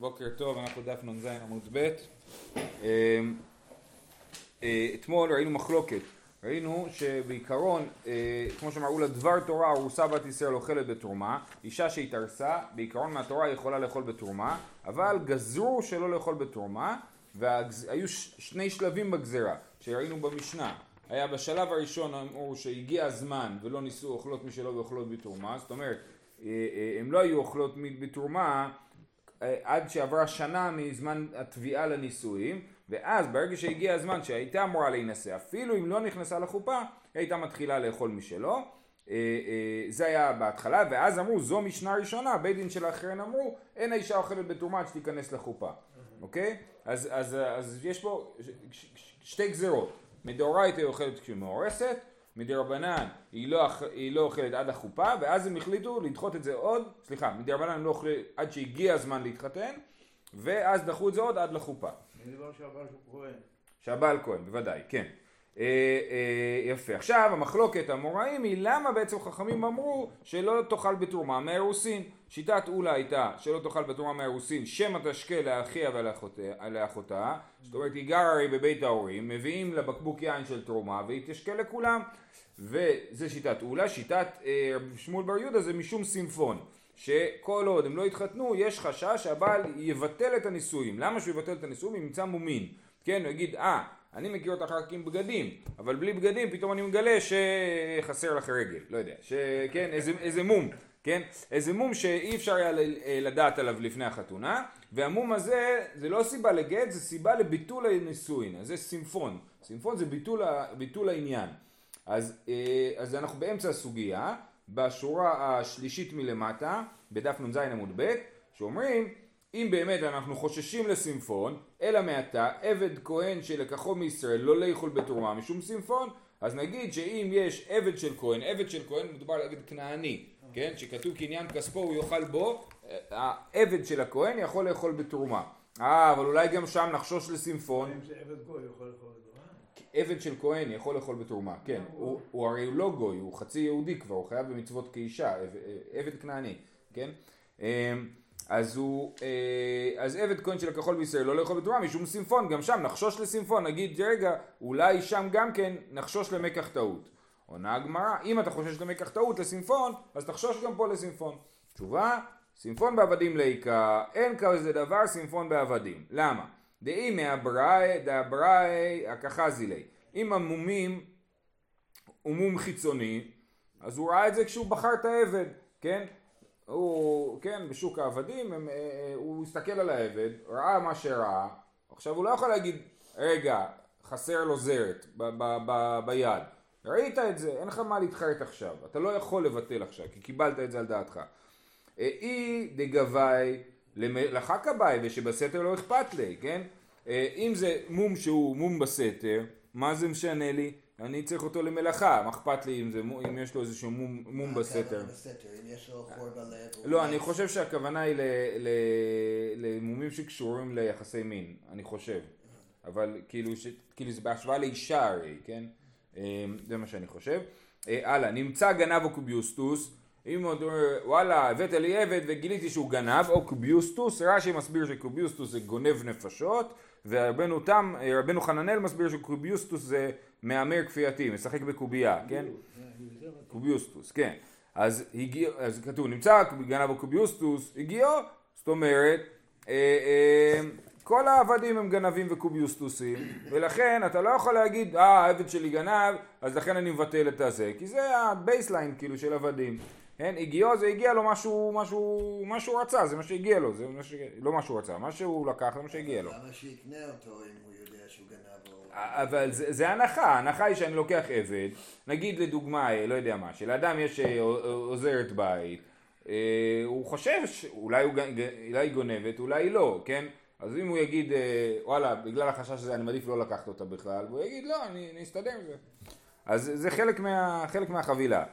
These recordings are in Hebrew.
בוקר טוב, אנחנו דף נ"ז עמוד ב'. אמ, אה, אתמול ראינו מחלוקת, ראינו שבעיקרון, אה, כמו שאמרו לה, דבר תורה ארוסה בת ישראל אוכלת בתרומה, אישה שהתארסה, בעיקרון מהתורה יכולה לאכול בתרומה, אבל גזרו שלא לאכול בתרומה, והיו שני שלבים בגזרה, שראינו במשנה. היה בשלב הראשון אמרו שהגיע הזמן ולא ניסו אוכלות משלו ואוכלות בתרומה, זאת אומרת, אה, הם לא היו אוכלות בתרומה עד שעברה שנה מזמן התביעה לנישואים ואז ברגע שהגיע הזמן שהייתה אמורה להינשא אפילו אם לא נכנסה לחופה הייתה מתחילה לאכול משלו. אה, אה, זה היה בהתחלה ואז אמרו זו משנה ראשונה. בית דין של האחרים אמרו אין האישה אוכלת בתרומה עד שתיכנס לחופה. אוקיי? אז, אז, אז יש פה שתי גזרות. מדאורייתא היא אוכלת כשהיא מאורסת מדרבנן היא לא, היא לא אוכלת עד החופה ואז הם החליטו לדחות את זה עוד, סליחה, מדרבנן לא אוכלת עד שהגיע הזמן להתחתן ואז דחו את זה עוד עד לחופה. שהבעל כהן. שהבעל כהן, בוודאי, כן. אה, אה, יפה. עכשיו המחלוקת המוראים היא למה בעצם חכמים אמרו שלא תאכל בתרומה מאירוסין. שיטת אולה הייתה שלא תאכל בתרומה מאירוסין שמא תשקה לאחיה ולאחותה. זאת אומרת היא גרה הרי בבית ההורים, מביאים לה בקבוק יין של תרומה והיא תשקה לכולם. וזה שיטת אולה. שיטת אה, שמואל בר יהודה זה משום סימפון. שכל עוד הם לא יתחתנו יש חשש שהבעל יבטל את הנישואים. למה שהוא יבטל את הנישואים? אם ימצא מומין. כן, הוא יגיד, אה, אני מכיר אותך רק עם בגדים, אבל בלי בגדים פתאום אני מגלה שחסר לך רגל, לא יודע, שכן, איזה, איזה מום, כן, איזה מום שאי אפשר היה לדעת עליו לפני החתונה, והמום הזה זה לא סיבה לגט, זה סיבה לביטול הנישואין, אז זה סימפון, סימפון זה ביטול, ביטול העניין, אז, אה, אז אנחנו באמצע הסוגיה, בשורה השלישית מלמטה, בדף נ"ז עמוד ב', שאומרים אם באמת אנחנו חוששים לסימפון, אלא מעתה עבד כהן שלקחו מישראל לא לאכול בתרומה משום סימפון, אז נגיד שאם יש עבד של כהן, עבד של כהן מדובר על עבד כנעני, כן? שכתוב קניין כספו הוא יאכל בו, העבד של הכהן יכול לאכול בתרומה. אה, אבל אולי גם שם נחשוש לסימפון. עבד של כהן יכול לאכול בתרומה, כן, הוא, הוא הרי לא גוי, הוא חצי יהודי כבר, הוא חייב במצוות כאישה, עבד כנעני, כן? אמ, אז הוא, אה, אז עבד כהן של הכחול בישראל לא לאכול בתרומה משום סימפון, גם שם נחשוש לסימפון, נגיד רגע, אולי שם גם כן נחשוש למקח טעות. עונה הגמרא, אם אתה חושש למקח טעות לסימפון, אז תחשוש גם פה לסימפון. תשובה, סימפון בעבדים ליקה, אין כזה דבר סימפון בעבדים. למה? דאי מהבראי, דאבראי הכחזי לי. אם המומים הוא מום חיצוני, אז הוא ראה את זה כשהוא בחר את העבד, כן? הוא, כן, בשוק העבדים, הם, אה, אה, הוא הסתכל על העבד, ראה מה שראה, עכשיו הוא לא יכול להגיד, רגע, חסר לו זרת ב, ב, ב, ביד. ראית את זה, אין לך מה להתחרט עכשיו, אתה לא יכול לבטל עכשיו, כי קיבלת את זה על דעתך. אה, אי דגבי לחק הבאי ושבסתר לא אכפת לי, כן? אם זה מום שהוא מום בסתר, מה זה משנה לי? אני צריך אותו למלאכה, מה אכפת לי אם, זה, אם יש לו איזשהו מום, מום בסתר. לא, אני חושב שהכוונה היא למומים שקשורים ליחסי מין, אני חושב. אבל כאילו, ש, כאילו זה בהשוואה לאישה הרי, כן? אמ, זה מה שאני חושב. אה, הלאה, נמצא גנב או קוביוסטוס, אם הוא אומר וואלה הבאת לי עבד וגיליתי שהוא גנב או קוביוסטוס, רש"י מסביר שקוביוסטוס זה גונב נפשות ורבנו תם, רבנו חננאל מסביר שקוביוסטוס זה מהמר כפייתי, משחק בקובייה, כן? קוביוסטוס, כן. אז, הגיע, אז כתוב נמצא גנב קוביוסטוס, הגיעו, זאת אומרת אה, אה, כל העבדים הם גנבים וקוביוסטוסים ולכן אתה לא יכול להגיד אה העבד שלי גנב אז לכן אני מבטל את הזה כי זה ה baseline כאילו של עבדים כן, הגיעו זה הגיע לו משהו, משהו, מה שהוא רצה, זה מה שהגיע לו, זה מה ש... לא מה שהוא רצה, מה שהוא לקח זה מה שהגיע לו. למה שיקנה אותו אם הוא יודע שהוא גנב או... אבל זה, זה הנחה, ההנחה היא שאני לוקח עבד, נגיד לדוגמה, לא יודע מה, שלאדם יש אה, עוזרת בית, אה, הוא חושב שאולי הוא, היא גונבת, אולי לא, כן? אז אם הוא יגיד, וואלה, בגלל החשש הזה אני מעדיף לא לקחת אותה בכלל, והוא יגיד, לא, אני, אני אסתדר עם זה. אז זה חלק, מה, חלק מהחבילה.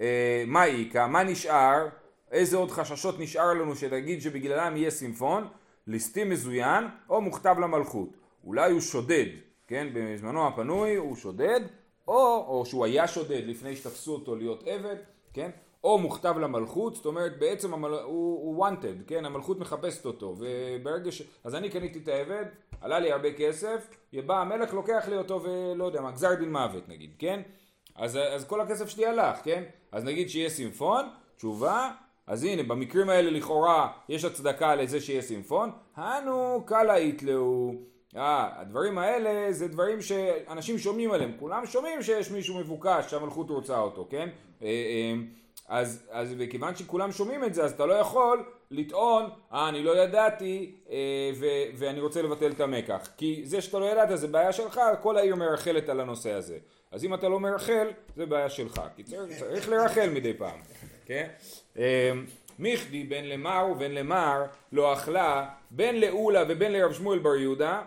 אה, מה איכה, מה נשאר, איזה עוד חששות נשאר לנו שנגיד שבגללם יהיה סימפון, ליסטים מזוין או מוכתב למלכות. אולי הוא שודד, כן, בזמנו הפנוי הוא שודד, או, או שהוא היה שודד לפני שתפסו אותו להיות עבד, כן, או מוכתב למלכות, זאת אומרת בעצם המל... הוא, הוא wanted, כן, המלכות מחפשת אותו, וברגע ש... אז אני קניתי את העבד, עלה לי הרבה כסף, בא המלך לוקח לי אותו ולא יודע מה, גזר דין מוות נגיד, כן? אז, אז כל הכסף שלי הלך, כן? אז נגיד שיהיה סימפון, תשובה, אז הנה במקרים האלה לכאורה יש הצדקה לזה שיהיה סימפון, הנו קלה איתלהו אה, הדברים האלה זה דברים שאנשים שומעים עליהם, כולם שומעים שיש מישהו מבוקש שהמלכות רוצה אותו, כן? אז, אז מכיוון שכולם שומעים את זה, אז אתה לא יכול לטעון, אה, אני לא ידעתי אה, ו, ואני רוצה לבטל את המקח. כי זה שאתה לא ידעת זה בעיה שלך, כל העיר מרחלת על הנושא הזה. אז אם אתה לא מרחל, זה בעיה שלך. כי צריך, צריך לרחל מדי פעם, כן? אה, מיכדי בין למר ובין למר לא אכלה, בין לאולה ובין לרב שמואל בר יהודה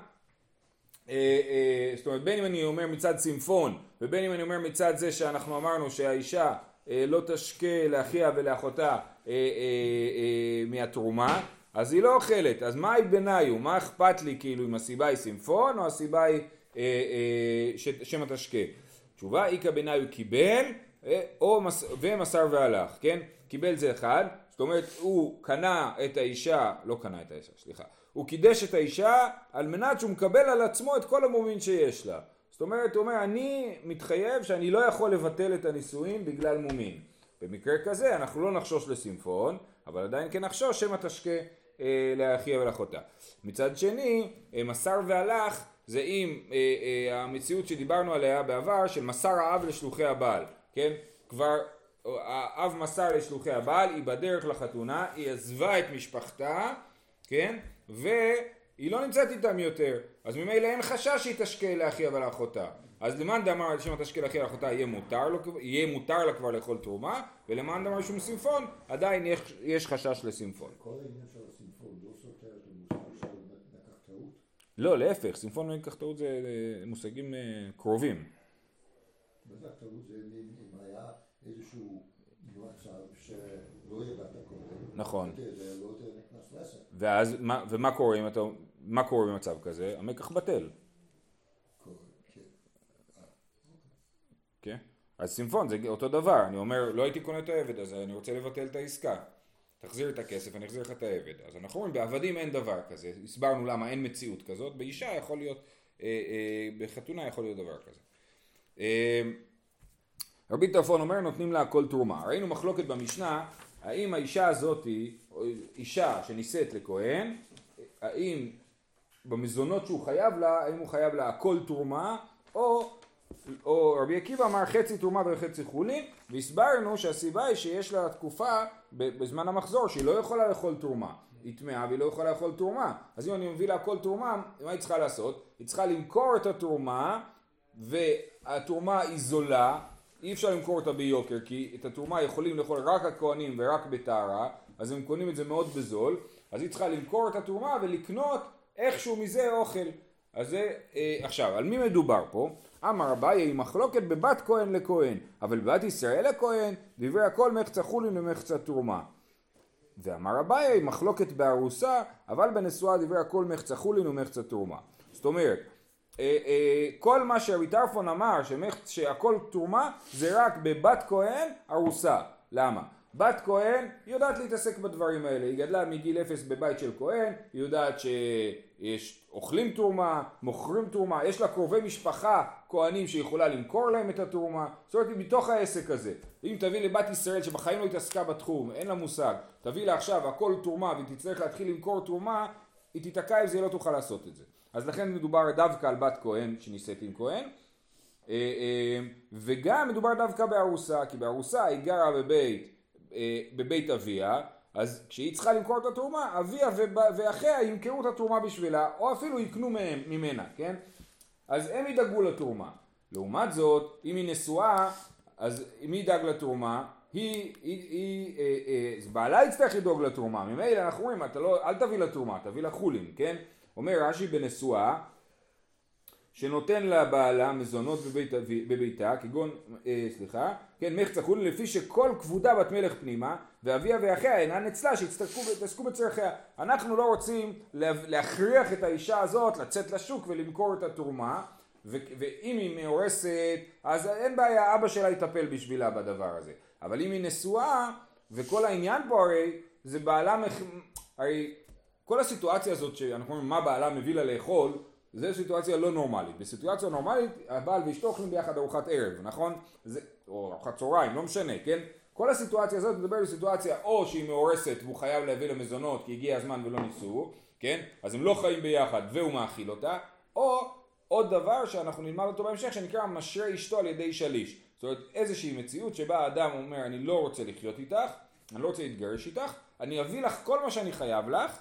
אה, אה, זאת אומרת בין אם אני אומר מצד צימפון ובין אם אני אומר מצד זה שאנחנו אמרנו שהאישה לא תשקה לאחיה ולאחותה מהתרומה אז היא לא אוכלת. אז מה ביניו מה אכפת לי כאילו אם הסיבה היא צימפון או הסיבה היא שמא תשקה? תשובה איכא ביניו קיבל ומסר והלך כן? קיבל זה אחד זאת אומרת הוא קנה את האישה לא קנה את האישה סליחה. הוא קידש את האישה על מנת שהוא מקבל על עצמו את כל המומין שיש לה. זאת אומרת, הוא אומר, אני מתחייב שאני לא יכול לבטל את הנישואין בגלל מומין. במקרה כזה אנחנו לא נחשוש לסימפון, אבל עדיין כן נחשוש שמא תשקה אה, לאחיה ולאחותה. מצד שני, אה, מסר והלך זה אם אה, אה, המציאות שדיברנו עליה בעבר של מסר האב לשלוחי הבעל, כן? כבר האב מסר לשלוחי הבעל, היא בדרך לחתונה, היא עזבה את משפחתה, כן? והיא לא נמצאת איתם יותר, אז ממילא אין חשש שהיא תשקה לאחיה ולאחותה. אז למאן דאמר שמא תשקה לאחיה ולאחותה יהיה מותר, לו, יהיה מותר לה כבר לאכול תרומה, ולמאן דאמר שום סימפון, עדיין יש, יש חשש לסימפון. כל העניין של הסימפון לא סותר את המושג של לקחתאות? לא, להפך, סימפון ולקחתאות זה מושגים אה, קרובים. לקחתאות זה אם היה איזשהו מצב שלא ידעת קודם. נכון. זה לא ואז, מה, ומה קורה אם אתה, מה קורה במצב כזה? המקח בטל. כן? אז סימפון זה אותו דבר, אני אומר לא הייתי קונה את העבד אז אני רוצה לבטל את העסקה. תחזיר את הכסף אני אחזיר לך את העבד. אז אנחנו אומרים בעבדים אין דבר כזה, הסברנו למה אין מציאות כזאת, באישה יכול להיות, אה, אה, בחתונה יכול להיות דבר כזה. אה, רבי טרפון אומר נותנים לה הכל תרומה. ראינו מחלוקת במשנה האם האישה הזאתי אישה שנישאת לכהן, האם במזונות שהוא חייב לה, האם הוא חייב לה הכל תרומה, או, או רבי עקיבא אמר חצי תרומה וחצי חולין, והסברנו שהסיבה היא שיש לה תקופה בזמן המחזור שהיא לא יכולה לאכול תרומה. היא טמאה והיא לא יכולה לאכול תרומה. אז אם אני מביא לה הכל תרומה, מה היא צריכה לעשות? היא צריכה למכור את התרומה, והתרומה היא זולה, אי אפשר למכור אותה ביוקר, כי את התרומה יכולים לאכול רק הכהנים ורק בטהרה, אז הם קונים את זה מאוד בזול, אז היא צריכה למכור את התרומה ולקנות איכשהו מזה אוכל. אז זה, אה, עכשיו, על מי מדובר פה? אמר אביי היא מחלוקת בבת כהן לכהן, אבל בבת ישראל לכהן, דברי הכל מחצה חולין ומחצה תרומה. ואמר אביי היא מחלוקת בארוסה, אבל בנשואה דברי הכל מחצה חולין ומחצה תרומה. זאת אומרת, אה, אה, כל מה שרבי טרפון אמר שהכל תרומה זה רק בבת כהן ארוסה. למה? בת כהן יודעת להתעסק בדברים האלה, היא גדלה מגיל אפס בבית של כהן, היא יודעת שיש אוכלים תרומה, מוכרים תרומה, יש לה קרובי משפחה כהנים שיכולה למכור להם את התרומה, זאת אומרת היא מתוך העסק הזה. אם תביא לבת ישראל שבחיים לא התעסקה בתחום, אין לה מושג, תביא לה עכשיו הכל תרומה והיא תצטרך להתחיל למכור תרומה, היא תיתקע עם זה, היא לא תוכל לעשות את זה. אז לכן מדובר דווקא על בת כהן שנישאת עם כהן. אה, אה, וגם מדובר דווקא בארוסה, כי בארוסה היא גרה בבית אה, בבית אביה, אז כשהיא צריכה למכור את התרומה, אביה ואחיה ימכרו את התרומה בשבילה, או אפילו יקנו מהם, ממנה, כן? אז הם ידאגו לתרומה. לעומת זאת, אם היא נשואה, אז מי ידאג לתרומה? היא, היא, היא, אה, אה, בעלה יצטרך לדאוג לתרומה, ממילא אנחנו אומרים, אתה לא, אל תביא לתרומה, תביא לחולין, כן? אומר רש"י בנשואה, שנותן לבעלה מזונות בבית, בביתה, כגון, אה, סליחה, כן, מחצה חולין, לפי שכל כבודה בת מלך פנימה, ואביה ואחיה אינן אצלה, שיתעסקו בצרכיה. אנחנו לא רוצים להכריח את האישה הזאת לצאת לשוק ולמכור את התרומה, ו- ואם היא מאורסת, אז אין בעיה, אבא שלה יטפל בשבילה בדבר הזה. אבל אם היא נשואה, וכל העניין פה הרי זה בעלה, מח... הרי כל הסיטואציה הזאת שאנחנו אומרים מה בעלה מביא לה לאכול, זו סיטואציה לא נורמלית. בסיטואציה נורמלית הבעל ואשתו אוכלים ביחד ארוחת ערב, נכון? זה, או ארוחת צהריים, לא משנה, כן? כל הסיטואציה הזאת מדבר על סיטואציה או שהיא מאורסת והוא חייב להביא לה מזונות כי הגיע הזמן ולא ניסו, כן? אז הם לא חיים ביחד והוא מאכיל אותה, או עוד דבר שאנחנו נלמד אותו בהמשך שנקרא משרה אשתו על ידי שליש. זאת אומרת איזושהי מציאות שבה האדם אומר אני לא רוצה לחיות איתך, אני לא רוצה להתגרש איתך, אני אביא לך כל מה שאני חייב לך,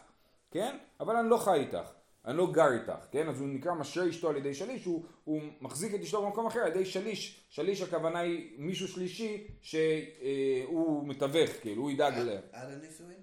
כן? אבל אני לא חי איתך. אני לא גר איתך, כן? אז הוא נקרא משרה אשתו על ידי שליש, הוא, הוא מחזיק את אשתו במקום אחר על ידי שליש, שליש הכוונה היא מישהו שלישי שהוא מתווך, כאילו, הוא ידאג ל... עד הנישואין?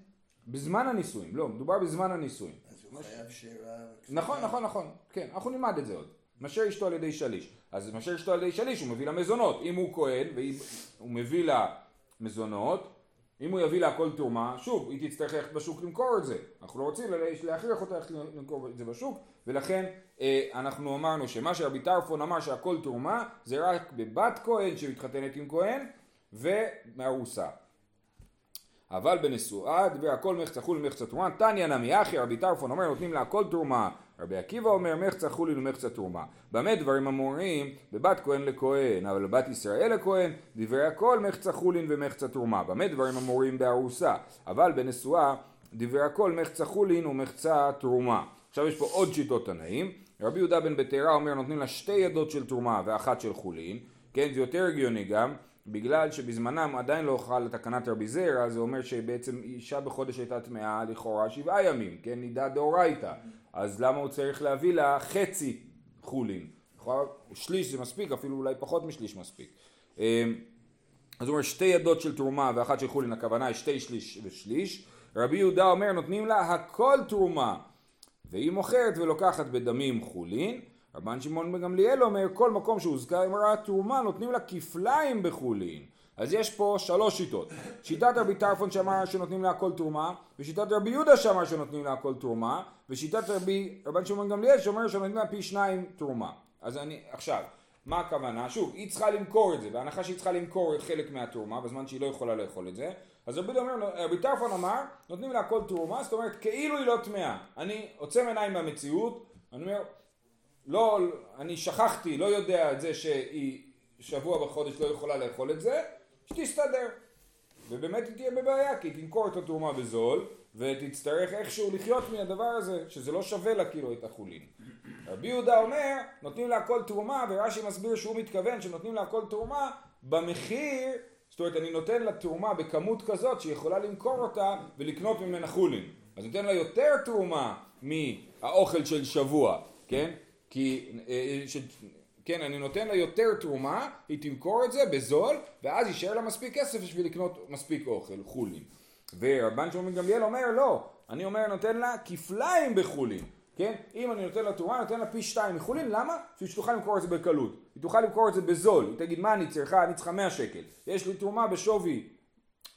בזמן הנישואים, לא, מדובר בזמן הנישואים. אז הוא חייב שירה... נכון, נכון, נכון, כן, אנחנו נלמד את זה עוד. משרה אשתו על ידי שליש. אז משרה אשתו על ידי שליש, הוא מביא לה מזונות. אם הוא כהן והוא מביא לה מזונות, אם הוא יביא לה הכל תרומה, שוב, היא תצטרך ללכת בשוק למכור את זה. אנחנו לא רוצים להכריח אותה למכור את זה בשוק, ולכן אה, אנחנו אמרנו שמה שרבי טרפון אמר שהכל תרומה, זה רק בבת כהן שמתחתנת עם כהן, ומארוסה. אבל בנשואה דבר הכל מחצה חולין מחצה תרומה, תניא נמי אחי, רבי טרפון אומר נותנים לה הכל תרומה, רבי עקיבא אומר מחצה חולין ומחצה תרומה. במה דברים אמורים? בבת כהן לכהן, אבל בבת ישראל לכהן, דברי הכל מחצה חולין ומחצה תרומה. במה דברים אמורים בארוסה? אבל בנשואה דברי הכל מחצה חולין ומחצה תרומה. עכשיו יש פה עוד שיטות תנאים. רבי יהודה בן בטרה אומר נותנים לה שתי ידות של תרומה ואחת של חולין, כן זה יותר הגיוני גם, בגלל שבזמנם עדיין לא הוכרע לתקנת רבי זרע, זה אומר שבעצם אישה בחודש הייתה טמאה לכאורה שבעה ימים, כן, נידה דאורייתא, אז למה הוא צריך להביא לה חצי חולין? שליש זה מספיק, אפילו אולי פחות משליש מספיק. אמ, אז הוא אומר שתי ידות של תרומה ואחת של חולין, הכוונה היא שתי שליש ושליש. רבי יהודה אומר נותנים לה הכל תרומה, והיא מוכרת ולוקחת בדמים חולין. רבן שמעון בן גמליאל אומר כל מקום שהוזכר עם רעת תרומה נותנים לה כפליים בחולין. אז יש פה שלוש שיטות. שיטת רבי טרפון שאמר שנותנים לה הכל תרומה, ושיטת רבי יהודה שאמר שנותנים לה הכל תרומה, ושיטת רבי רבן שמעון גמליאל שאומר שנותנים לה פי שניים תרומה. אז אני, עכשיו, מה הכוונה? שוב, היא צריכה למכור את זה, בהנחה שהיא צריכה למכור חלק מהתרומה, בזמן שהיא לא יכולה לאכול את זה, אז רבי, אומר, רבי טרפון אמר, נותנים לה הכל תרומה, זאת אומרת, כאילו היא לא טמאה. אני עוצם עיניים מהמציאות, אני אומר, לא, אני שכחתי, לא יודע את זה שהיא שבוע בחודש לא יכולה לאכול את זה, שתסתדר. ובאמת היא תהיה בבעיה, כי היא תמכור את התרומה בזול, ותצטרך איכשהו לחיות מהדבר הזה, שזה לא שווה לה כאילו את החולין. רבי יהודה אומר, נותנים לה הכל תרומה, ורש"י מסביר שהוא מתכוון שנותנים לה הכל תרומה במחיר, זאת אומרת אני נותן לה תרומה בכמות כזאת שהיא יכולה למכור אותה ולקנות ממנה חולין. אז נותן לה יותר תרומה מהאוכל של שבוע, כן? כי, אה, ש, כן, אני נותן לה יותר תרומה, היא תמכור את זה בזול, ואז יישאר לה מספיק כסף בשביל לקנות מספיק אוכל, חולין. ורבן שמעון גמליאל אומר לא, אני אומר נותן לה כפליים בחולין, כן? אם אני נותן לה תרומה, נותן לה פי שתיים מחולין, למה? בשביל שתוכל למכור את זה בקלות. היא תוכל למכור את זה בזול, היא תגיד מה אני צריכה? אני צריכה 100 שקל. יש לי תרומה בשווי,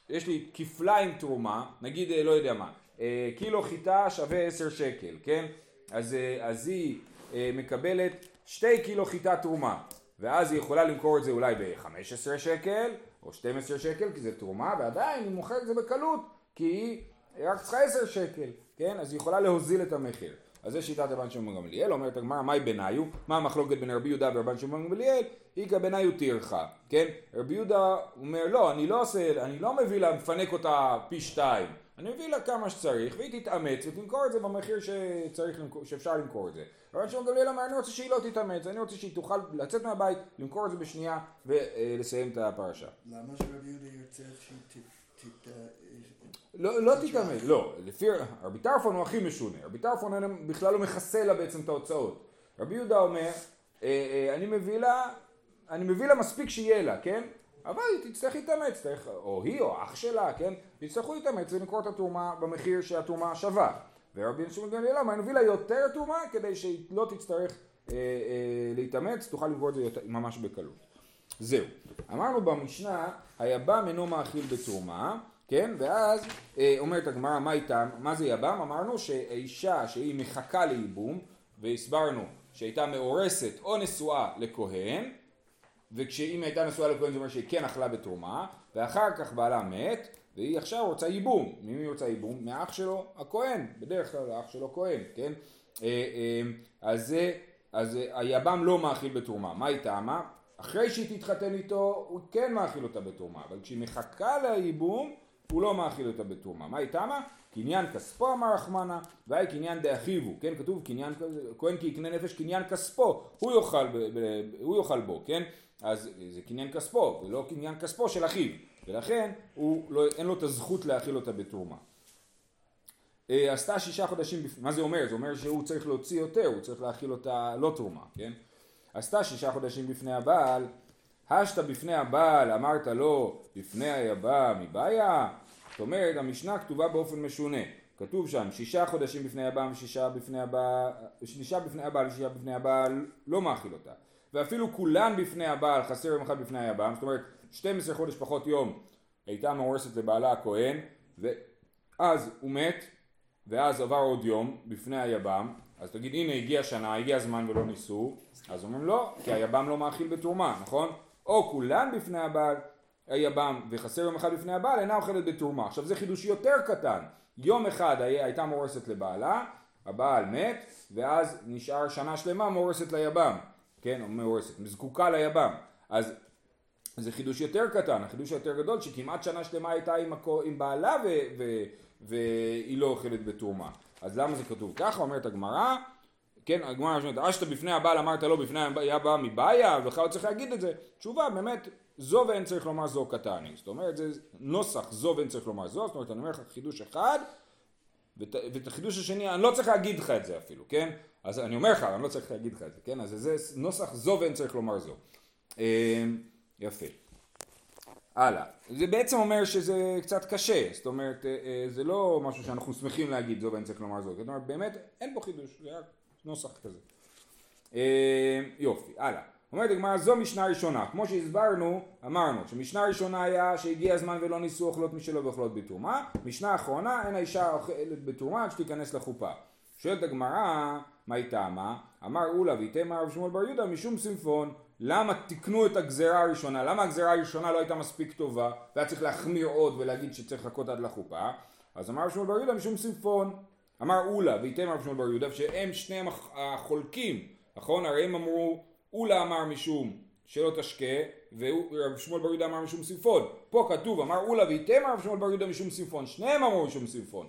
יש לי כפליים תרומה, נגיד אה, לא יודע מה, אה, קילו חיטה שווה 10 שקל, כן? אז, אז היא אה, מקבלת שתי קילו חיטה תרומה, ואז היא יכולה למכור את זה אולי ב-15 שקל או 12 שקל, כי זה תרומה, ועדיין היא מוכרת את זה בקלות, כי היא רק צריכה 10 שקל, כן? אז היא יכולה להוזיל את המחיר. אז זה שיטת רבן שמעון גמליאל, אומרת הגמרא, מהי ביניו? מה המחלוקת בין רבי יהודה ורבן שמעון גמליאל? איכא ביניו טרחה, כן? רבי יהודה אומר, לא, אני לא עושה, אני לא מביא לה, מפנק אותה פי שתיים. אני מביא לה כמה שצריך, והיא תתאמץ ותמכור את זה במחיר שצריך למכור, שאפשר למכור את זה. רבי שמעון גמליאל אמר, אני רוצה שהיא לא תתאמץ, אני רוצה שהיא תוכל לצאת מהבית, למכור את זה בשנייה ולסיים את הפרשה. למה שרבי יהודה ירצה שהיא ת... לא, לא תתאמץ, לא, לפי רבי טרפון הוא הכי משונה, רבי טרפון בכלל לא מכסה לה בעצם את ההוצאות. רבי יהודה אומר, אה, אה, אני מביא לה, אני מביא לה מספיק שיהיה לה, כן? אבל היא תצטרך להתאמץ, או היא או אח שלה, כן? יצטרכו להתאמץ ולמכור את התרומה במחיר שהתרומה שווה. ורבי שמעון נביא לה יותר תרומה כדי שהיא לא תצטרך אה, אה, להתאמץ, תוכל למכור את זה יותר, ממש בקלות. זהו. אמרנו במשנה, היבם אינו מאכיל בתרומה, כן? ואז אה, אומרת הגמרא, מה איתם? מה זה יבם? אמרנו שאישה שהיא מחכה לייבום, והסברנו שהייתה מאורסת או נשואה לכהן, וכשאם הייתה נשואה לכהן זה אומר שהיא כן אכלה בתרומה, ואחר כך בעלה מת, והיא עכשיו רוצה ייבום. ממי רוצה ייבום? מאח שלו הכהן, בדרך כלל האח שלו כהן, כן? אה, אה, אז זה, אז אה, היבם לא מאכיל בתרומה. מה היא טעמה? אחרי שהיא תתחתן איתו, הוא כן מאכיל אותה בתרומה, אבל כשהיא מחכה לייבום, הוא לא מאכיל אותה בתרומה. מה היא טעמה? קניין כספו אמר רחמנה, והי קניין דאחיבו, כן? כתוב קניין, כהן כי יקנה נפש קניין כספו, הוא יאכל, הוא יאכל בו, כן? אז זה קניין כספו, ולא קניין כספו של אחיו, ולכן לא, אין לו את הזכות להאכיל אותה בתרומה. אה, עשתה שישה חודשים. מה זה אומר? זה אומר שהוא צריך להוציא יותר, הוא צריך להאכיל אותה לא תרומה, כן? עשתה שישה חודשים בפני הבעל, השת בפני הבעל, אמרת לו, בפני היבא מבעיה? זאת אומרת, המשנה כתובה באופן משונה. כתוב שם, שישה חודשים בפני הבעל ושישה בפני הבעל, שישה בפני הבעל ושישה בפני הבעל, לא מאכיל אותה. ואפילו כולן בפני הבעל, חסר יום אחד בפני הבעל, זאת אומרת, 12 חודש פחות יום הייתה מאורסת לבעלה הכהן, ואז הוא מת, ואז עבר עוד יום בפני היבם, אז תגיד הנה הגיע שנה, הגיע הזמן ולא ניסו, אז אומרים לא, כי היבם לא מאכיל בתרומה, נכון? או כולן בפני הבעל, היבם וחסר יום אחד בפני הבעל אינה אוכלת בתרומה. עכשיו זה חידוש יותר קטן, יום אחד הייתה מאורסת לבעלה, הבעל מת, ואז נשאר שנה שלמה מאורסת ליבם, כן, או מאורסת, זקוקה ליבם, אז זה חידוש יותר קטן, החידוש היותר גדול שכמעט שנה שלמה הייתה עם, הכו, עם בעלה ו, ו, והיא לא אוכלת בתרומה. אז למה זה כתוב ככה? אומרת הגמרא, כן, הגמרא אומרת, אשת בפני הבעל אמרת לו בפני הבא מבעיה, ובכלל צריך להגיד את זה. תשובה, באמת, זו ואין צריך לומר זו קטני. זאת אומרת, זה נוסח זו ואין צריך לומר זו, זאת אומרת, אני אומר לך חידוש אחד, ואת, ואת החידוש השני, אני לא צריך להגיד לך את זה אפילו, כן? אז אני אומר לך, אני לא צריך להגיד לך את זה, כן? אז זה נוסח זו ואין צריך לומר זו. אמ, יפה. הלאה. זה בעצם אומר שזה קצת קשה, זאת אומרת, אה, אה, זה לא משהו שאנחנו שמחים להגיד זו ואין צריך לומר זאת, זאת אומרת, באמת אין פה חידוש, זה רק נוסח כזה. אה, יופי, הלאה. אומרת הגמרא זו משנה ראשונה, כמו שהסברנו, אמרנו שמשנה ראשונה היה שהגיע הזמן ולא ניסו אוכלות משלו ואוכלות בתרומה, משנה אחרונה אין האישה אוכלת בתרומה עד שתיכנס לחופה. שואלת הגמרא, מה היא טעמה? אמר אולה ויתמה רב שמואל בר יהודה משום סימפון למה תיקנו את הגזרה הראשונה? למה הגזרה הראשונה לא הייתה מספיק טובה והיה צריך להחמיר עוד ולהגיד שצריך לחכות עד לחופה? אז אמר רב שמואל בר יהודה משום סימפון. אמר אולה וייתם רב שמואל בר יהודה שהם שניהם החולקים, נכון? הרי הם אמרו, אולה אמר משום שלא תשקה ורב שמואל בר יהודה אמר משום סימפון. פה כתוב אמר אולה וייתם רב שמואל בר יהודה משום סימפון. שניהם אמרו משום סימפון.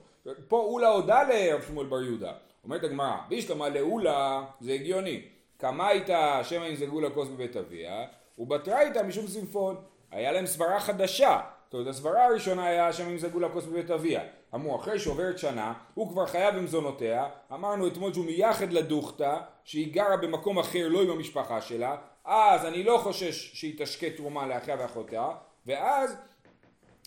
פה אולה הודה לרב שמואל בר יהודה. אומרת הגמרא, בישלמה לאולה זה הגיוני. קמייתא שמא ימזגו לכוס בבית אביה, ובתרייתא משום סימפון. היה להם סברה חדשה. זאת אומרת, הסברה הראשונה היה שמא ימזגו לכוס בבית אביה. אמרו, אחרי שעוברת שנה, הוא כבר חייב במזונותיה. אמרנו אתמול שהוא מייחד לדוכתא, שהיא גרה במקום אחר, לא עם המשפחה שלה. אז אני לא חושש שהיא תשקה תרומה לאחיה ואחותיה, ואז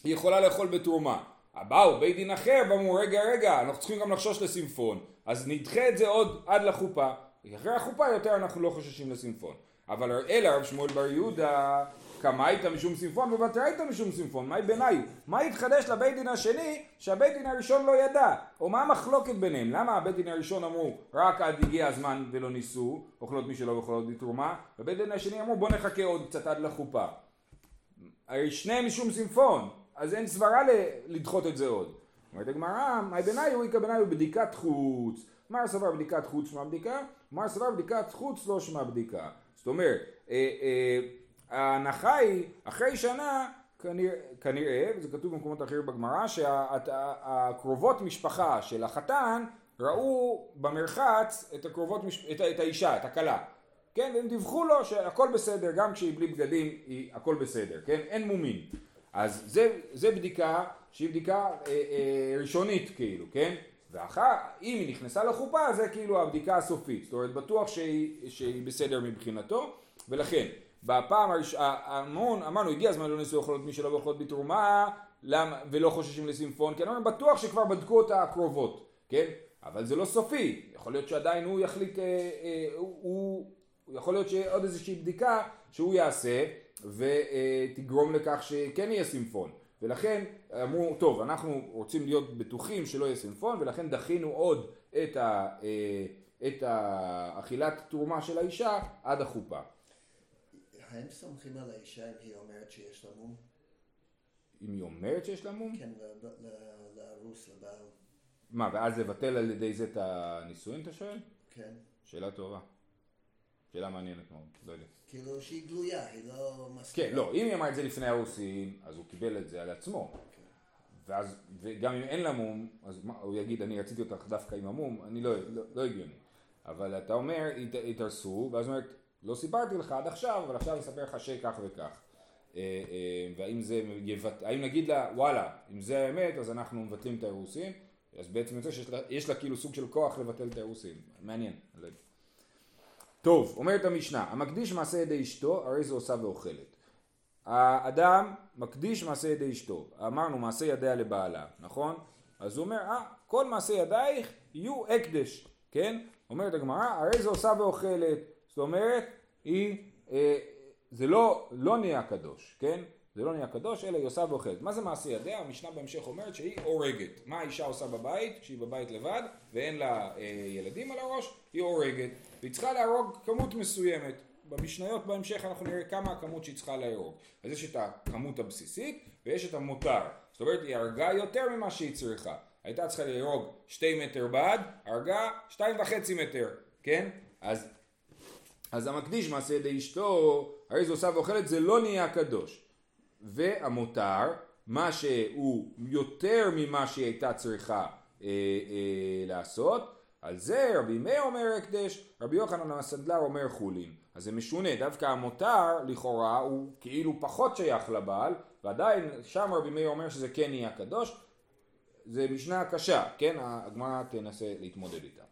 היא יכולה לאכול בתרומה. באו בית דין אחר ואמרו רגע רגע אנחנו צריכים גם לחשוש לסימפון אז נדחה את זה עוד עד לחופה אחרי החופה יותר אנחנו לא חוששים לסימפון. אבל אלא רב שמואל בר יהודה קמאית משום סימפון ובתראית משום סימפון, מהי ביניי? מה התחדש לבית דין השני שהבית דין הראשון לא ידע? או מה המחלוקת ביניהם? למה הבית דין הראשון אמרו רק עד הגיע הזמן ולא ניסו, אוכלות מי שלא ואוכלות בתרומה, ובית דין השני אמרו בוא נחכה עוד קצת עד לחופה. הרי שניהם משום סימפון, אז אין סברה לדחות את זה עוד. אומרת הגמרא, מהי ביניי הוא ביניי הוא בדיקת חוץ מר סבר בדיקת חוץ שמה בדיקה, מר סבר בדיקת חוץ לא שמה בדיקה. זאת אומרת, אה, אה, ההנחה היא, אחרי שנה, כנראה, כנראה, וזה כתוב במקומות אחרים בגמרא, שהקרובות משפחה של החתן ראו במרחץ את הקרובות, את, את האישה, את הכלה. כן, והם דיווחו לו שהכל בסדר, גם כשהיא בלי בגדים, היא, הכל בסדר, כן? אין מומין. אז זה, זה בדיקה שהיא בדיקה אה, אה, ראשונית כאילו, כן? ואחר, אם היא נכנסה לחופה זה כאילו הבדיקה הסופית, זאת אומרת בטוח שהיא, שהיא בסדר מבחינתו ולכן בפעם הראשונה אמרנו הגיע הזמן לא ניסו לאכול מי שלא באכלות בתרומה למה, ולא חוששים לסימפון כי אני בטוח שכבר בדקו אותה הקרובות כן? אבל זה לא סופי. יכול להיות שעדיין הוא יחליט אה, אה, הוא, הוא יכול להיות שעוד איזושהי בדיקה שהוא יעשה ותגרום לכך שכן יהיה סימפון. ולכן אמרו, טוב, אנחנו רוצים להיות בטוחים שלא יהיה סינפון, ולכן דחינו עוד את, ה, אה, את האכילת תרומה של האישה עד החופה. האם סומכים על האישה אם היא אומרת שיש לה מום? אם היא אומרת שיש לה מום? כן, ל- ל- לארוס, לבעל. מה, ואז לבטל על ידי זה את הנישואין, אתה שואל? כן. שאלה טובה. שאלה מעניינת מאוד, לא יודע. כאילו שהיא גלויה, היא לא מסכימה. כן, לא, אם היא אמרה את זה לפני הרוסים, אז הוא קיבל את זה על עצמו. ואז, וגם אם אין לה מום, אז מה, הוא יגיד, אני רציתי אותך דווקא עם המום, אני לא, לא, לא הגיוני. אבל אתה אומר, הת- התארסו, ואז אומרת, לא סיפרתי לך עד עכשיו, אבל עכשיו אספר לך שכך וכך. אה, אה, והאם זה יבט... האם נגיד לה, וואלה, אם זה האמת, אז אנחנו מבטלים את האירוסין, אז בעצם יוצא שיש לה, לה כאילו סוג של כוח לבטל את האירוסין. מעניין, אני לא. טוב, אומרת המשנה, המקדיש מעשה ידי אשתו, הרי זה עושה ואוכלת. האדם מקדיש מעשה ידי אשתו, אמרנו מעשה ידיה לבעלה, נכון? אז הוא אומר, אה, כל מעשה ידייך יהיו הקדש, כן? אומרת הגמרא, הרי זה עושה ואוכלת, זאת אומרת, היא, אה, זה לא, לא נהיה קדוש, כן? זה לא נהיה קדוש, אלא היא עושה ואוכלת. מה זה מעשה ידיה? המשנה בהמשך אומרת שהיא הורגת. מה האישה עושה בבית, כשהיא בבית לבד, ואין לה אה, ילדים על הראש? היא הורגת. והיא צריכה להרוג כמות מסוימת. במשניות בהמשך אנחנו נראה כמה הכמות שהיא צריכה להרוג. אז יש את הכמות הבסיסית ויש את המותר. זאת אומרת היא הרגה יותר ממה שהיא צריכה. הייתה צריכה להרוג שתי מטר בד, הרגה שתיים וחצי מטר, כן? אז, אז המקדיש מעשה ידי אשתו, הרי זה עושה ואוכלת, זה לא נהיה קדוש. והמותר, מה שהוא יותר ממה שהיא הייתה צריכה אה, אה, לעשות, על זה רבי מאיר אומר הקדש, רבי יוחנן הסנדלר אומר חולין. אז זה משונה, דווקא המותר לכאורה הוא כאילו פחות שייך לבעל, ועדיין שם רבי מאיר אומר שזה כן נהיה קדוש. זה משנה קשה, כן? הגמרא תנסה להתמודד איתה.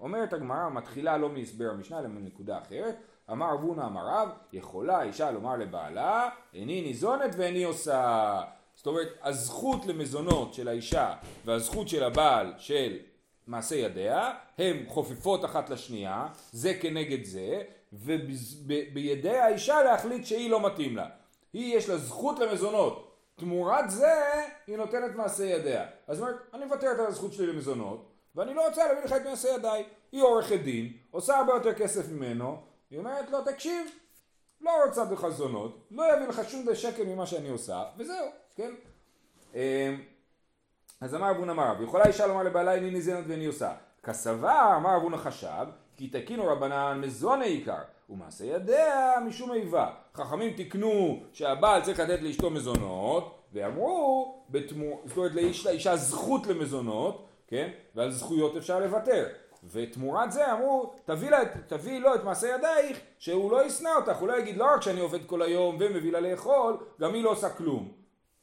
אומרת הגמרא, מתחילה לא מהסבר המשנה, אלא מנקודה אחרת. אמר רב הונא אמר רב, יכולה אישה לומר לבעלה, איני ניזונת ואיני עושה. זאת אומרת, הזכות למזונות של האישה והזכות של הבעל של מעשה ידיה, הן חופפות אחת לשנייה, זה כנגד זה, ובידי האישה להחליט שהיא לא מתאים לה. היא יש לה זכות למזונות, תמורת זה היא נותנת מעשה ידיה. אז אומרת, אני מוותרת על הזכות שלי למזונות, ואני לא רוצה להביא לך את מעשה ידיי. היא עורכת דין, עושה הרבה יותר כסף ממנו, היא אומרת לו, תקשיב, לא רוצה בך זונות, לא יביא לך שום שקל ממה שאני עושה, וזהו, כן? אמ, אז אמר אבונה מרב, יכולה אישה לומר לבעלה איני ניזונת ואיני עושה. כסבר, אמר אבונה חשב, כי תקינו רבנן מזון העיקר, ומעשה ידיה משום איבה. חכמים תיקנו שהבעל צריך לתת לאשתו מזונות, ואמרו, בתמור... זאת אומרת לאיש, לאישה זכות למזונות, כן? ועל זכויות אפשר לוותר. ותמורת זה אמרו, תביא, לה, תביא לו את מעשה ידייך, שהוא לא ישנא אותך, הוא לא יגיד לא רק שאני עובד כל היום ומביא לה לאכול, גם היא לא עושה כלום.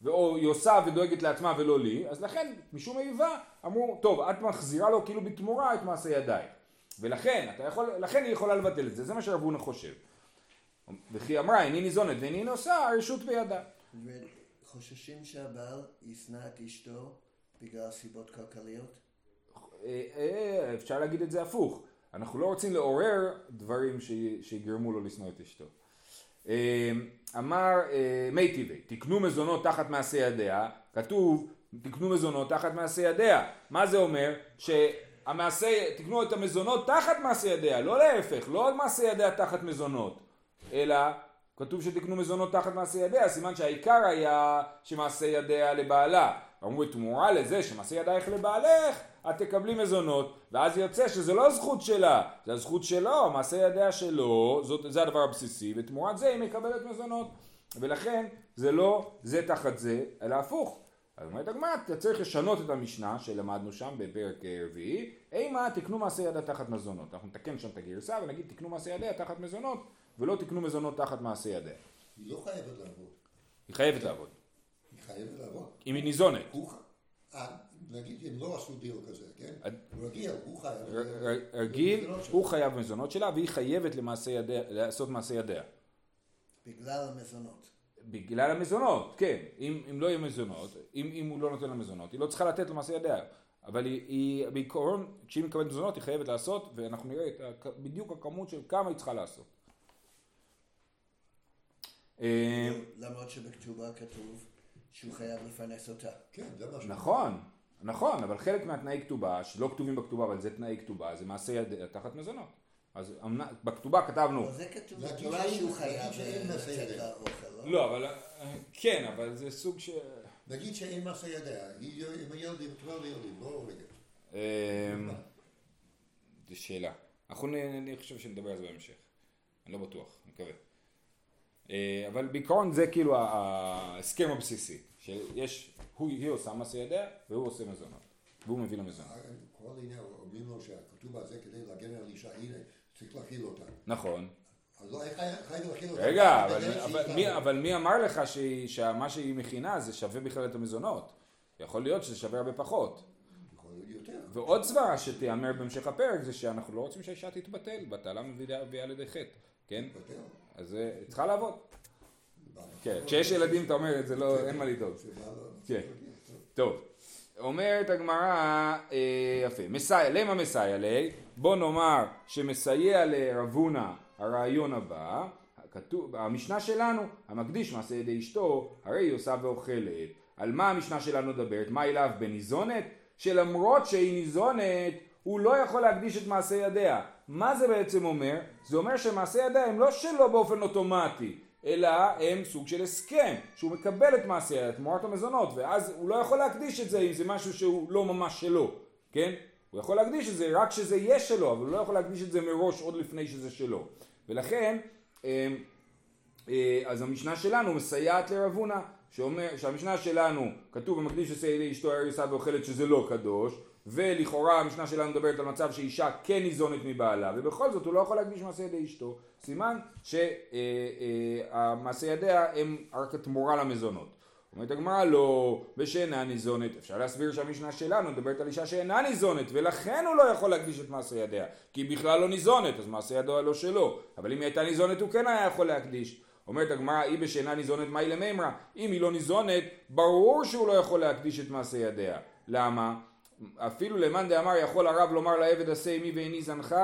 או היא עושה ודואגת לעצמה ולא לי, אז לכן משום איבה אמרו, טוב, את מחזירה לו כאילו בתמורה את מעשה ידייך. ולכן, אתה יכול, לכן היא יכולה לבטל את זה, זה מה שרב הונא חושב. וכי אמרה, איני ניזונת ואיני נושא, הרשות בידה. חוששים שהבעל ישנא את אשתו בגלל סיבות כלכליות? אה, אה, אפשר להגיד את זה הפוך. אנחנו לא רוצים לעורר דברים שיגרמו לו לשנוא את אשתו. אה, אמר מי טבעי, תקנו מזונות תחת מעשה ידיה, כתוב תקנו מזונות תחת מעשה ידיה. מה זה אומר? שהמעשה, תקנו את המזונות תחת מעשה ידיה, לא להפך, לא מעשה ידיה תחת מזונות, אלא כתוב שתקנו מזונות תחת מעשה ידיה, סימן שהעיקר היה שמעשה ידיה לבעלה. אמרו תמורה לזה שמעשה ידייך לבעלך, את תקבלי מזונות, ואז יוצא שזה לא הזכות שלה, זה הזכות שלו, מעשה ידיה שלו, זאת, זה הדבר הבסיסי, ותמורת זה היא מקבלת מזונות. ולכן זה לא זה תחת זה, אלא הפוך. אז אומרת הגמרא, אתה צריך לשנות את המשנה שלמדנו שם בפרק רביעי, אימה תקנו מעשה ידיה תחת מזונות. אנחנו נתקן שם את הגרסה ונגיד תקנו מעשה ידיה תחת מזונות, ולא תקנו מזונות תחת מעשה ידיה. היא לא חייבת לעבוד. היא חייבת לעבוד, היא חייבת לעבוד. אם היא ניזונת. הוא, אה, נגיד אם לא עשו דיל כזה, כן? עד- רגיל, הוא חייב. רגיל, הוא חייב מזונות שלה והיא חייבת לעשות מעשה ידיה. בגלל המזונות. בגלל המזונות, כן. אם, אם לא יהיו מזונות, אם, אם הוא לא נותן לה מזונות, היא לא צריכה לתת לו מעשה ידיה. אבל היא, היא בעיקרון, כשהיא מקבלת מזונות, היא חייבת לעשות, ואנחנו נראה את בדיוק הכמות של כמה היא צריכה לעשות. אה, למרות שבכתובה כתוב שהוא חייב לפרנס אותה. כן, זה מה ש... נכון, נכון, אבל חלק מהתנאי כתובה, שלא כתובים בכתובה, אבל זה תנאי כתובה, זה מעשה ידיה תחת מזונות. אז בכתובה כתבנו, אבל זה כתוב בתורה שאין- שהוא חייב אה, לצאת. לאוכל, לא? לא, אבל אה, כן, אבל זה סוג ש... נגיד שאין מעשה ידיה, הילד, עם תורה לילדים, לא הורגת. אמ, זו שאלה. אנחנו נ- אני חושב שנדבר על זה בהמשך. אני לא בטוח, אני מקווה. אה, אבל בעיקרון זה כאילו ההסכם הבסיסי. שיש, הוא- היא עושה מעשה ידיה והוא עושה מזונות. והוא מביא למזונות. כל העניין, אומרים לו שהכתוב הזה כדי להגן על אישה, הנה, צריך להכיל אותה. נכון. אז לא, איך חייב להכיל אותה? רגע, אבל, אבל, מי. אבל מי אמר לך שהיא- שמה שהיא מכינה זה שווה בכלל את המזונות? יכול להיות שזה שווה הרבה פחות. ועוד סברה שתיאמר בהמשך הפרק זה שאנחנו לא רוצים שהאישה תתבטל, בטלה מביאה לידי חטא, כן? אז זה צריכה לעבוד. כן, כשיש ילדים אתה אומר את זה לא, אין מה לדאוג. כן. טוב, אומרת הגמרא, אה, יפה, מסייע, למה מסייע לי? בוא נאמר שמסייע לרבונה הרעיון הבא, כתוב, המשנה שלנו, המקדיש מעשה ידי אשתו, הרי היא עושה ואוכלת. על מה המשנה שלנו מדברת? מה אליו בניזונת? שלמרות שהיא ניזונת, הוא לא יכול להקדיש את מעשה ידיה. מה זה בעצם אומר? זה אומר שמעשה ידיה הם לא שלו באופן אוטומטי. אלא הם סוג של הסכם, שהוא מקבל את מעשה ידיה, תמורת המזונות, ואז הוא לא יכול להקדיש את זה אם זה משהו שהוא לא ממש שלו, כן? הוא יכול להקדיש את זה רק כשזה יהיה שלו, אבל הוא לא יכול להקדיש את זה מראש עוד לפני שזה שלו. ולכן, אה, אה, אז המשנה שלנו מסייעת לרבונה, שאומר, שהמשנה שלנו כתוב במקדיש עושה ידי אשתו עושה ואוכלת שזה לא קדוש, ולכאורה המשנה שלנו מדברת על מצב שאישה כן ניזונת מבעלה, ובכל זאת הוא לא יכול להקדיש מעשה ידי אשתו, סימן שהמעשה ידיה הם רק התמורה למזונות. אומרת הגמרא לא, ושאינה ניזונת, אפשר להסביר שהמשנה שלנו מדברת על אישה שאינה ניזונת ולכן הוא לא יכול להקדיש את מעשה ידיה כי היא בכלל לא ניזונת אז מעשה ידו לא שלו. אבל אם היא הייתה ניזונת הוא כן היה יכול להקדיש. אומרת הגמרא היא בשאינה ניזונת מהי למימרא אם היא לא ניזונת ברור שהוא לא יכול להקדיש את מעשה ידיה. למה? אפילו למאן דאמר יכול הרב לומר לעבד עשה עמי ואיני זנך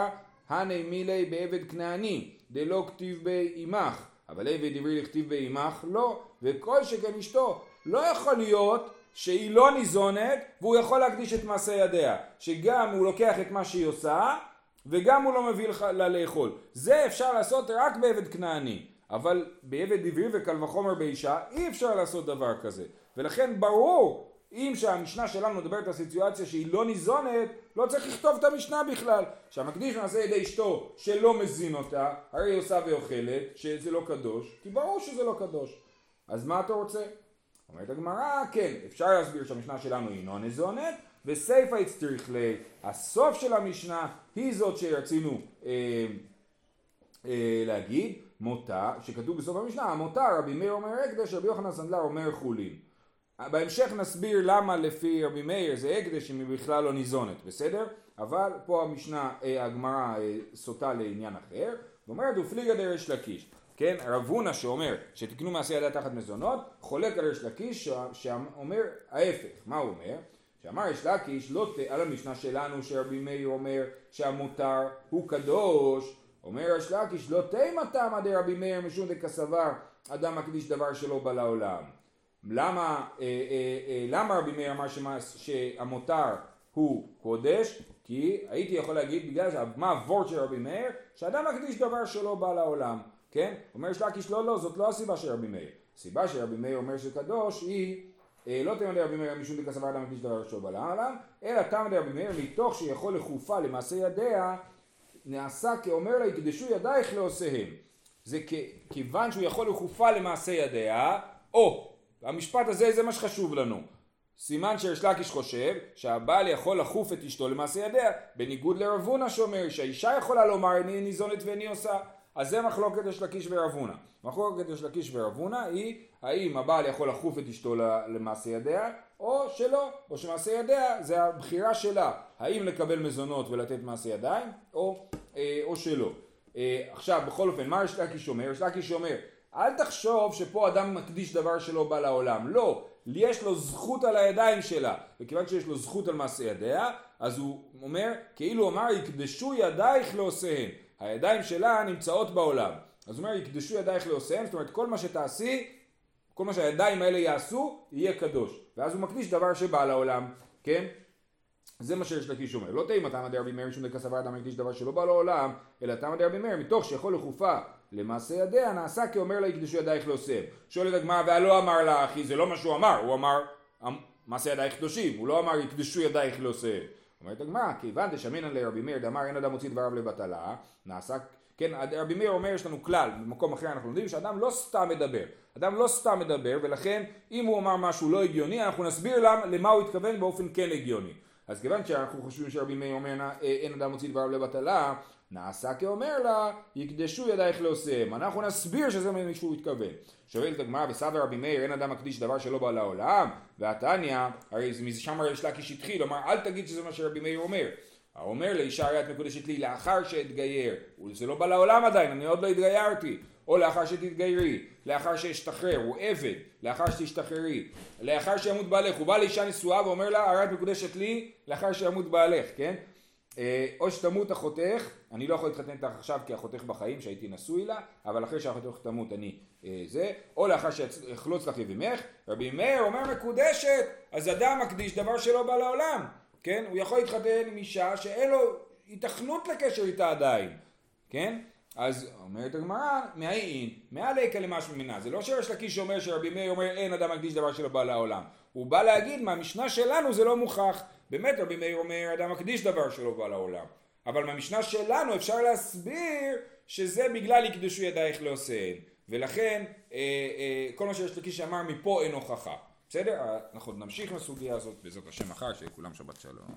הני מילי בעבד כנעני דלא כתיב בי עמך אבל עבד עברי לכתיב בי עמך לא. וכל שכן אשתו לא יכול להיות שהיא לא ניזונת והוא יכול להקדיש את מעשה ידיה. שגם הוא לוקח את מה שהיא עושה וגם הוא לא מביא לך לה לאכול. זה אפשר לעשות רק בעבד כנעני. אבל בעבד עברי וקל וחומר באישה אי אפשר לעשות דבר כזה. ולכן ברור אם שהמשנה שלנו מדברת על סיטואציה שהיא לא ניזונת, לא צריך לכתוב את המשנה בכלל. שהמקדיש מעשה ידי אשתו שלא מזין אותה, הרי היא עושה ואוכלת, שזה לא קדוש, כי ברור שזה לא קדוש. אז מה אתה רוצה? אומרת הגמרא, כן, אפשר להסביר שהמשנה שלנו היא לא ניזונת, וסיפא הצטריך ל... הסוף של המשנה היא זאת שרצינו אה, אה, להגיד, מותה, שכתוב בסוף המשנה, מותה רבי מאיר אומר הקדש, רבי יוחנן סנדלר אומר חולין. בהמשך נסביר למה לפי רבי מאיר זה הקדש אם היא בכלל לא ניזונת, בסדר? אבל פה המשנה, אה, הגמרא אה, סוטה לעניין אחר, ואומרת ופליגה דרש לקיש, כן? רב הונא שאומר שתקנו מעשה ידיה תחת מזונות, חולק על רש לקיש שאומר ההפך, מה הוא אומר? שאמר יש לקיש לא ת... על המשנה שלנו שרבי מאיר אומר שהמותר הוא קדוש, אומר רש לקיש לא תימא תמא דרבי מאיר משום דקסבר אדם מקדיש דבר שלא בא לעולם למה, אה, אה, אה, למה רבי מאיר אמר שהמותר הוא קודש? כי הייתי יכול להגיד בגלל זה, מה הוורד של רבי מאיר? שאדם מקדיש דבר שלא בא לעולם, כן? אומר יש לקיש לא לא, זאת לא הסיבה של רבי מאיר. הסיבה שרבי מאיר אומר שקדוש היא לא תמא דרבי מאיר משום דקסבר אדם מקדיש דבר שלא בא לעולם, אלא תמא דרבי מאיר מתוך שיכול לחופה למעשה ידיה נעשה כאומר לה יקדשו ידייך לעושיהם. זה כיוון שהוא יכול לחופה למעשה ידיה, או המשפט הזה זה מה שחשוב לנו. סימן שריש לקיש חושב שהבעל יכול לחוף את אשתו למעשה ידיה, בניגוד לרב הונא שאומר שהאישה יכולה לומר אני ניזונת ואני עושה. אז זה מחלוקת יש לקיש ורב הונא. מחלוקת יש לקיש ורב הונא היא האם הבעל יכול לחוף את אשתו למעשה ידיה או שלא, או שמעשה ידיה זה הבחירה שלה, האם לקבל מזונות ולתת מעשה ידיים או, אה, או שלא. אה, עכשיו בכל אופן מה יש לקיש אומר? יש לקיש אומר אל תחשוב שפה אדם מקדיש דבר שלא בא לעולם, לא, יש לו זכות על הידיים שלה, וכיוון שיש לו זכות על מעשה ידיה, אז הוא אומר, כאילו אמר, יקדשו ידייך לעושיהן, הידיים שלה נמצאות בעולם, אז הוא אומר, יקדשו ידייך לעושיהן, זאת אומרת, כל מה שתעשי, כל מה שהידיים האלה יעשו, יהיה קדוש, ואז הוא מקדיש דבר שבא לעולם, כן? זה מה שיש לקיש אומר, לא תהי מתמא דרבי מאיר שום דקה סבר אדם מקדיש דבר שלא בא לעולם, אלא תמא דרבי מאיר מתוך שיכול לחופה למעשה ידיה נעשה כאומר לה יקדשו ידייך לעושה. שואלת הגמרא והלא אמר לה אחי זה לא מה שהוא אמר הוא אמר אמ, מעשה ידייך קדושים הוא לא אמר יקדשו ידייך לעושה. אומרת הגמרא כיוון דשמינן לרבי מאיר דאמר אין אדם מוציא דבריו לבטלה נעשה כן רבי מאיר אומר יש לנו כלל במקום אחר אנחנו לומדים שאדם לא סתם מדבר אדם לא סתם מדבר ולכן אם הוא אמר משהו לא הגיוני אנחנו נסביר למה, למה הוא התכוון באופן כן הגיוני אז כיוון שאנחנו חושבים שרבי מאיר אומר אה, אין אדם מוציא דבריו לבטלה נעשה כאומר לה, יקדשו ידייך לעושיהם. אנחנו נסביר שזה מה שהוא התכוון. שואלת הגמרא וסבר רבי מאיר, אין אדם מקדיש דבר שלא בא לעולם, והתניא, הרי משם יש לקיש התחיל, אמר אל תגיד שזה מה שרבי מאיר אומר. האומר לאישה הרי את מקודשת לי לאחר שאתגייר, זה לא בא לעולם עדיין, אני עוד לא התגיירתי, או לאחר שתתגיירי, לאחר שאשתחרר, הוא עבד, לאחר שתשתחררי, לאחר שימות בעלך, הוא בא לאישה נשואה ואומר לה הרי את מקודשת לי לאחר שימות בעלך, כן? אה, או שתמות אחותך, אני לא יכול להתחתן איתך עכשיו כי אחותך בחיים שהייתי נשוי לה, אבל אחרי שאחותך תמות אני אה, זה, או לאחר שאחלוץ לך יבימך, רבי מאיר אומר מקודשת, אז אדם מקדיש דבר שלא בא לעולם, כן? הוא יכול להתחתן עם אישה שאין לו התכנות לקשר איתה עדיין, כן? אז אומרת הגמרא, מהאין, מעליקה למשהו מנה, זה לא שיש לקיש אומר שרבי מאיר אומר אין אדם מקדיש דבר שלא בא לעולם, הוא בא להגיד מהמשנה שלנו זה לא מוכח, באמת רבי מאיר אומר אדם מקדיש דבר שלא בא לעולם, אבל מהמשנה שלנו אפשר להסביר שזה בגלל יקדשו ידייך לעושיהן, ולכן אה, אה, כל מה שיש לקיש אמר מפה אין הוכחה, בסדר? אנחנו נמשיך לסוגיה הזאת בעזרת השם מחר, שכולם שבת שלום.